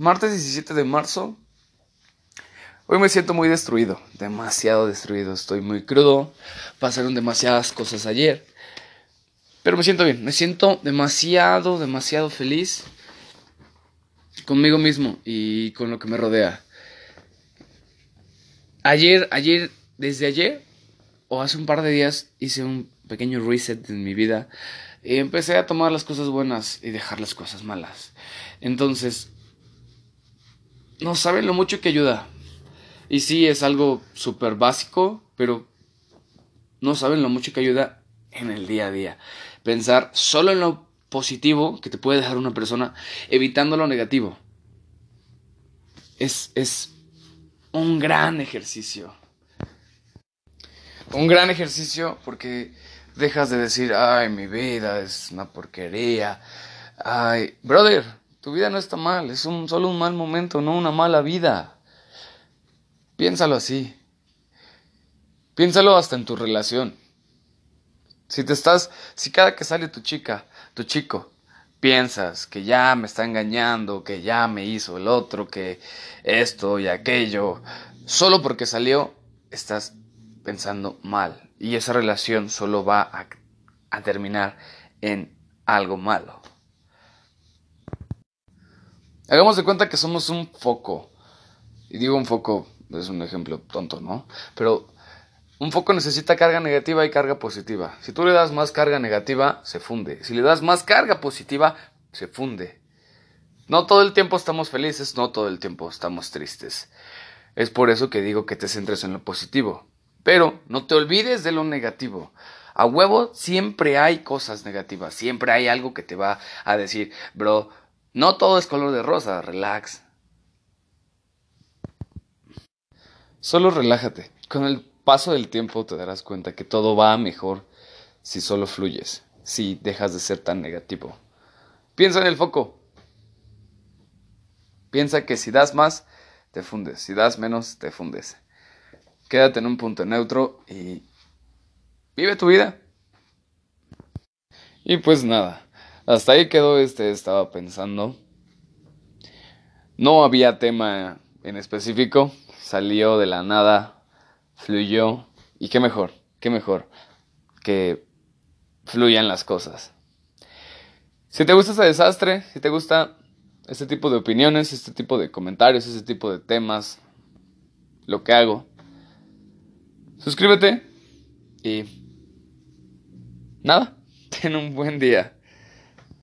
Martes 17 de marzo. Hoy me siento muy destruido, demasiado destruido. Estoy muy crudo. Pasaron demasiadas cosas ayer. Pero me siento bien, me siento demasiado, demasiado feliz conmigo mismo y con lo que me rodea. Ayer, ayer, desde ayer o hace un par de días hice un pequeño reset en mi vida y empecé a tomar las cosas buenas y dejar las cosas malas. Entonces, no saben lo mucho que ayuda. Y sí, es algo súper básico, pero no saben lo mucho que ayuda en el día a día. Pensar solo en lo positivo que te puede dejar una persona, evitando lo negativo. Es, es un gran ejercicio. Un gran ejercicio porque dejas de decir, ay, mi vida es una porquería. Ay, brother, tu vida no está mal, es un, solo un mal momento, no una mala vida. Piénsalo así. Piénsalo hasta en tu relación. Si te estás, si cada que sale tu chica, tu chico, piensas que ya me está engañando, que ya me hizo el otro, que esto y aquello, solo porque salió, estás pensando mal. Y esa relación solo va a, a terminar en algo malo. Hagamos de cuenta que somos un foco. Y digo un foco, es un ejemplo tonto, ¿no? Pero un foco necesita carga negativa y carga positiva. Si tú le das más carga negativa, se funde. Si le das más carga positiva, se funde. No todo el tiempo estamos felices, no todo el tiempo estamos tristes. Es por eso que digo que te centres en lo positivo. Pero no te olvides de lo negativo. A huevo siempre hay cosas negativas, siempre hay algo que te va a decir, bro, no todo es color de rosa, relax. Solo relájate. Con el paso del tiempo te darás cuenta que todo va mejor si solo fluyes, si dejas de ser tan negativo. Piensa en el foco. Piensa que si das más, te fundes. Si das menos, te fundes. Quédate en un punto neutro y vive tu vida. Y pues nada. Hasta ahí quedó este, estaba pensando. No había tema en específico, salió de la nada, fluyó. Y qué mejor, qué mejor que fluyan las cosas. Si te gusta este desastre, si te gusta este tipo de opiniones, este tipo de comentarios, este tipo de temas, lo que hago, suscríbete y nada, ten un buen día.